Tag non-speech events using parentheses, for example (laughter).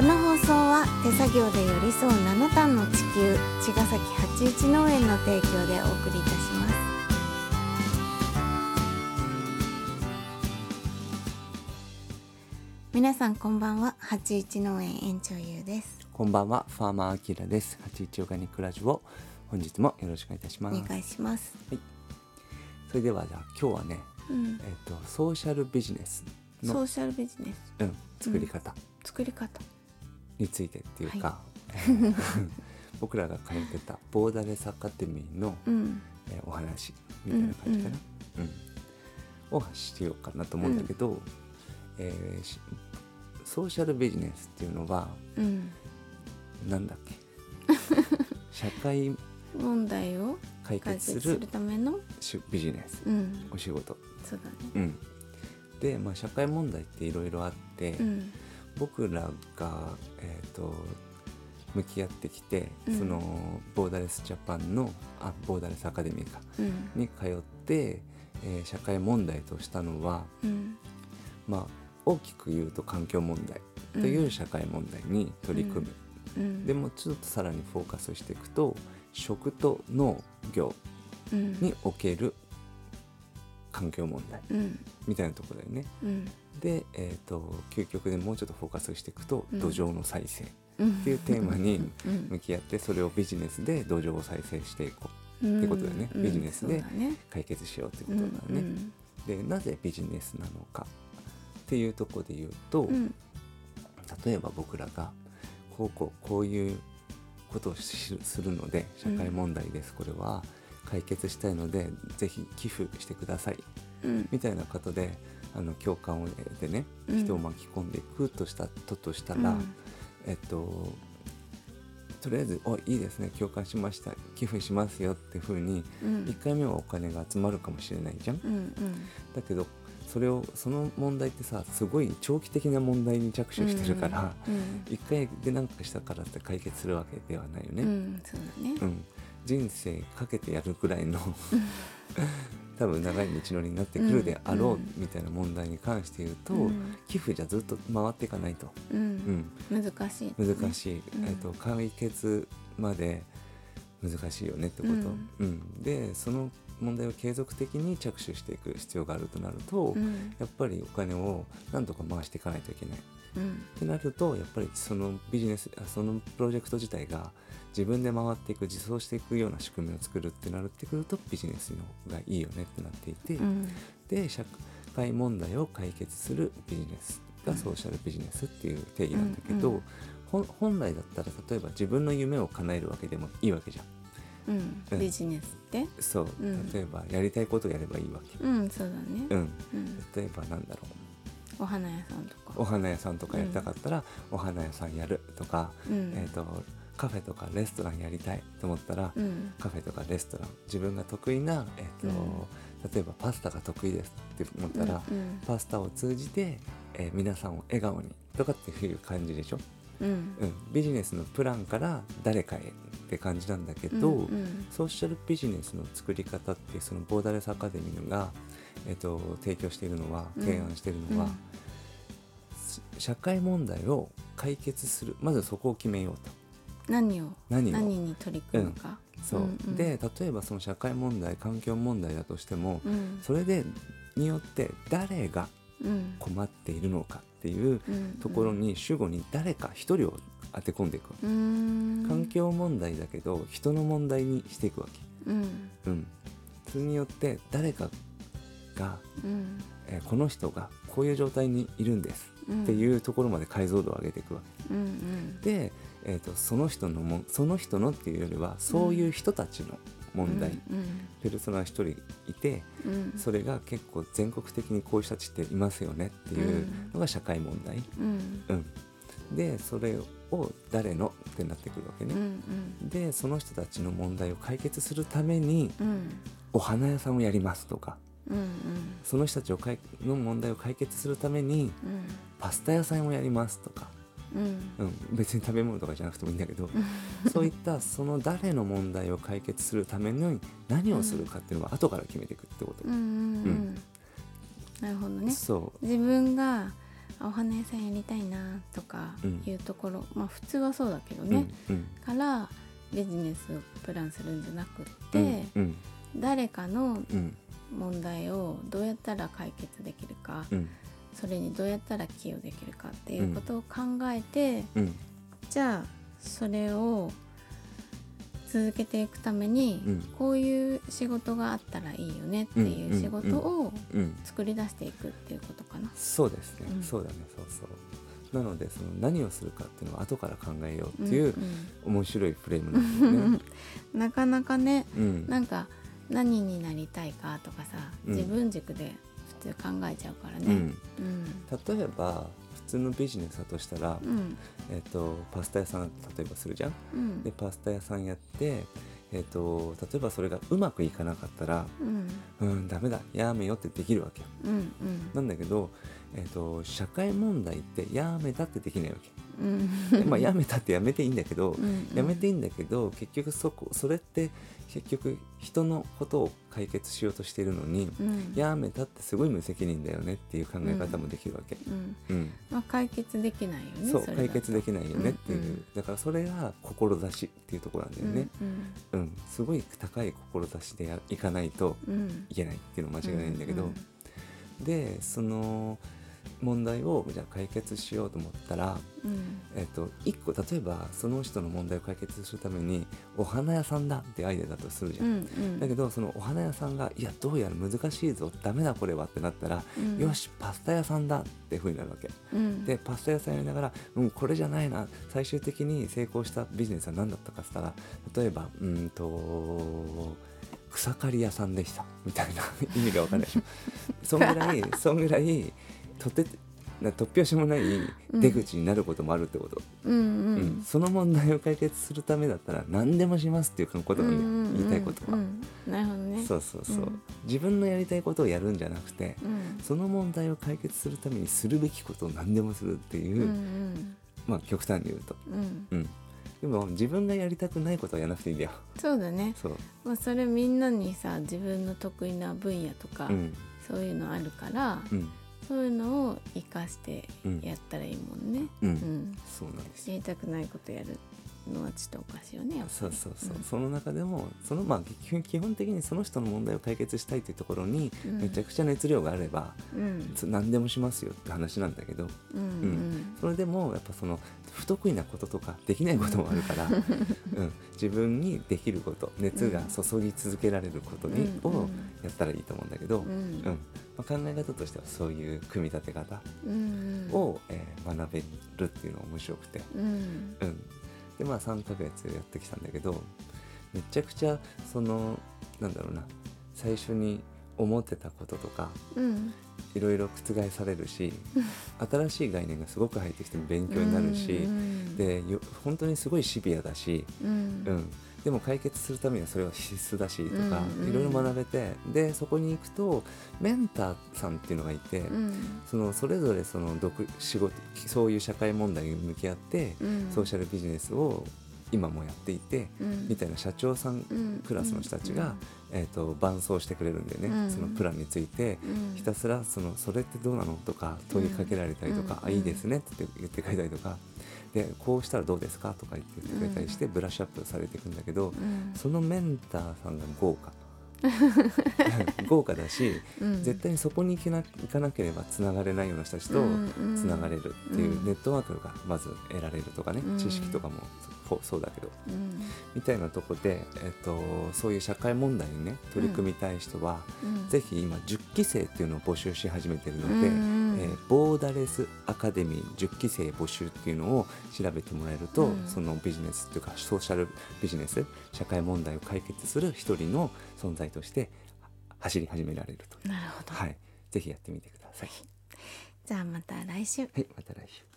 この放送は手作業で寄り添う七段の地球茅ヶ崎八一農園の提供でお送りいたします。皆さんこんばんは八一農園園長ゆうです。こんばんは、ファーマーアキラです。八一オーガニックラジオ、本日もよろしくお願いいたします。お願いします。それではじゃあ今日はね、うん。えっ、とソーシャルビジネスのソーシャルビジネス。うん作り方。作り方についてっていうか、えー (laughs) 僕らが通ってたボーダレスアカデミーの、うん。えーお話みたいな感じかな、うんをしようかなと思うんだけど、えーしソーシャルビジネスっていうのはうん。なんだっけ？(laughs) 社会問題を解解決するための？しビジネス。うん。お仕事。そうだね。うん、で、まあ、社会問題っていろいろあって、うん僕らが、えー、と向き合ってきて、うん。そのボーダレスジャパンのあボーダレスアカデミーかうん。に通って、えー社会問題としたのは、うん。まあ、大きく言うと環境問題という社会問題に取り組む、うん。でもちょっとさらにフォーカスしていくと食と農業うん。における環境問題うん。みたいなところだよね。うん。で、えー、と究極でもうちょっとフォーカスしていくと、うん。土壌の再生っうん。ていうテーマにうん。向き合ってそれをビジネスで土壌を再生していこううん。ってことだよね。うん。ビジネスで解決しようってこうん。とだよね。でなぜビジネスなのかっていうところで言うと、うん。例えば僕らがこうこうこういうことをしするので社会問題です、これは解決したいのでぜひ寄付してください。うん。みたいなことであの共感を得てねうん。人を巻き込んでいくとしたととしたら、うん。えっととりあえず「おいいですね。共感しました。寄付しますよ」っていうふうにうん。1回目はお金が集まるかもしれないじゃん。うんうん。だけどそれをその問題ってさすごい長期的な問題に着手してるから、うん。1回で何かしたからって解決するわけではないよね。うんうん。そうだね。うん人生かけてやるくらいの (laughs) 多分長い道のりになってくるであろうみたいな問題に関して言うと、うん。寄付じゃずっと回っていかないと、ううん。ん、難しい。難しい、うん。えー、と解決まで難しいよねってこと、うん。でその問題を継続的に着手していく必要があるとなると、うん。やっぱりお金を何とか回していかないといけない。うん。ってなるとやっぱりそのビジネスあそのプロジェクト自体が自分で回っていく自走していくような仕組みを作るってなってくるとビジネスの方がいいよねってなっていて、うん。で社会問題を解決するビジネスがソーシャルビジネスっていう定義なんだけど、うんうん。本来だったら例えば自分の夢を叶えるわけでもいいわけじゃん。うん。うん。ビジネスって？そう、うん。例えばやりたいことをやればいいわけ。うんそうだね。うん、うん。例えばなんだろうお花屋さんとか。お花屋さんとかやりたかったら、お花屋さんやるとか、うん。えー、とカフェとかレストランやりたいと思ったら、うん。カフェとかレストラン。自分が得意な、えーと例えばパスタが得意ですって思ったら、うん。パスタを通じて、えー皆さんを笑顔にとかっていう感じでしょ、うん。うん、ビジネスのプランから誰かへって感じなんだけど、うんうん。ソーシャルビジネスの作り方ってそのボーダレスアカデミーが、えー、と提供しているのはうん。提案しているのは、す社会問題を解決するまずそこを決めようと。何を？何に取り組むか？そう、んん。で例えばその社会問題環境問題だとしても、うん。それでによって誰がうん。困っているのかっていううん。ところに主語に誰か一人を当て込んでいくわけ、うーん。環境問題だけど人の問題にしていくわうん。け、うん、それによって誰かが、うん。えーこの人がこういう状態にいるんですうん。っていうところまで解像度を上げていくわけ。うんうん。で、えー、とその人のもその人のっていうよりはそういう人たちの問題、うんペルソナ一人いてうん。それが結構全国的にこういう人たちっていますよねっていうのが社会問題、うん。うん、でそれを誰のってなってくるわけうんうね、ん。でその人たちの問題を解決するためにうん。お花屋さんをやりますとかうんうん。その人たちをかいの問題を解決するためにパスタ屋さんをやりますとか、うん。うん、別に食べ物とかじゃなくてもいいんだけど (laughs) そういったその誰の問題を解決するために何をするかっていうのは後から決めていくってこと、うんうんうん。なるほどね。そう。自分があお花屋さんやりたいなとかうん。いうところ、まあ普通はそうだけどうんね、うん。からビジネスをプランするんじゃなくっうてん、うん。誰かのうん問題をどうやったら解決できるか、うん。それにどうやったら寄与できるかっていうことを考えて、うん。じゃあそれを続けていくために、うん。こういう仕事があったらいいよねっていう仕事をうん作り出していくっていうことかな。そうですね、うん。そうだね。そうそう。なのでその何をするかっていうのは後から考えようっていううん面白いフレームなんだよね。う (laughs) んなかなかねうん。なんか何になりたいかとかさ、うん。自分軸で普通考えちゃうからね。うん、うん。例えば普通のビジネスだとしたら、うん。えっとパスタ屋さん例えばするじゃん？うん。でパスタ屋さんやって、えっと例えばそれがうまくいかなかったらうん。うんダメだやめよってできるわけよ。うんうん。なんだけど、えっと社会問題ってやめたってできないわけ。うん。でまあやめたってやめていいんだけど、うんやめていいんだけど結局そこそれって結局人のことを解決しようとしているのに、うん。やめたってすごい無責任だよねっていう考え方もできるわけ。うん。うん。まあ、解決できないよねそう解決できないよねっていう、うんうん。だからそれが志っていうところなんだよね、うんうん。すごい高い志でやいかないといけないっていうのは間違いないんだけど、うん。でその問題をじゃあ解決しようと思ったら、うんえっと一個例えばその人の問題を解決するためにお花屋さんだってアイデアだとするじゃん。うんうんだけどそのお花屋さんが「いやどうやら難しいぞダメだこれは」ってなったら「うんよしパスタ屋さんだ」っていうふうになるわけ。うんでパスタ屋さんやりながら「うんこれじゃないな最終的に成功したビジネスは何だったかっつったら例えばうんと草刈り屋さんでした」みたいな (laughs) 意味が分かんないでしょ。(laughs) そんぐらいそんぐらいとてな突拍子もない出口になることもあるってこと、うんううん。んその問題を解決するためだったら何でもしますっていうことなんうんうん言いたいことは。うん。なるほどね。そうそうそう、うん。自分のやりたいことをやるんじゃなくて、うん。その問題を解決するためにするべきことを何でもするっていう、うんうん。まあ極端に言うと、うん。うん、でも自分がやりたくないことはやらなくていいんだよ。そうだね、そう、まあ、それみんなにさ自分の得意な分野とか、うん。そういうのあるから、うんそういうのを生かしてうん。やったらいいもんね、うん。うん。そうなんです。やりたくないことやるのはちょっとおかしいよねそうそうそう、ん。その中でもそのまあ基本基本的にその人の問題を解決したいというところにうん。めちゃくちゃ熱量があれば、うん。つ何でもしますよって話なんだけどうんうん。それでもやっぱその不得意なこととかできないこともあるから、(laughs) うん、自分にできること熱が注ぎ続けられることに、うんをやったらいいと思うんだけど、ううん。んまあ、考え方としてはそういう組み立て方を、えー学べるっていうのが面白くて、うん。うん、でまあ3ヶ月やってきたんだけどめちゃくちゃそのなんだろうな最初に思ってたこととかうん。いろいろ覆されるし (laughs) 新しい概念がすごく入ってきて勉強になるし、うん。でよ本当にすごいシビアだし、うん。うん、でも解決するためにはそれは必須だしとか、うんうんいろいろ学べてでそこに行くとメンターさんっていうのがいて、うん。そのそれぞれその独仕事そういう社会問題に向き合って、うん。ソーシャルビジネスを今もやっていて、うん。みたいな社長さんうん。クラスの人たちが、えー、と伴走してくれるんだよね、うん。そのプランについて。うん。ひたすらその「それってどうなの?」とか問いかけられたりとか「うん。あいいですね」って言ってくれたりとかで「こうしたらどうですか?」とか言ってくれたりしてブラッシュアップされていくんだけど、うん。そのメンターさんが豪華。(laughs) 豪華だし、うん。絶対にそこに行けな行かなければつながれないような人たちとうんつながれるっていううんネットワークがまず得られるとかね、うん。知識とかもそうだけど。うん。みたいなとこで、えっと、そういう社会問題にね取り組みたい人は、うん。ぜひ今10期生っていうのを募集し始めてるので、うんえーボーダレスアカデミー10期生募集っていうのを調べてもらえると、うん。そのビジネスっていうかソーシャルビジネス社会問題を解決する一人の存在として走り始められるという、なるほど、はい、ぜひやってみてください。じゃあまた来週。はい、また来週。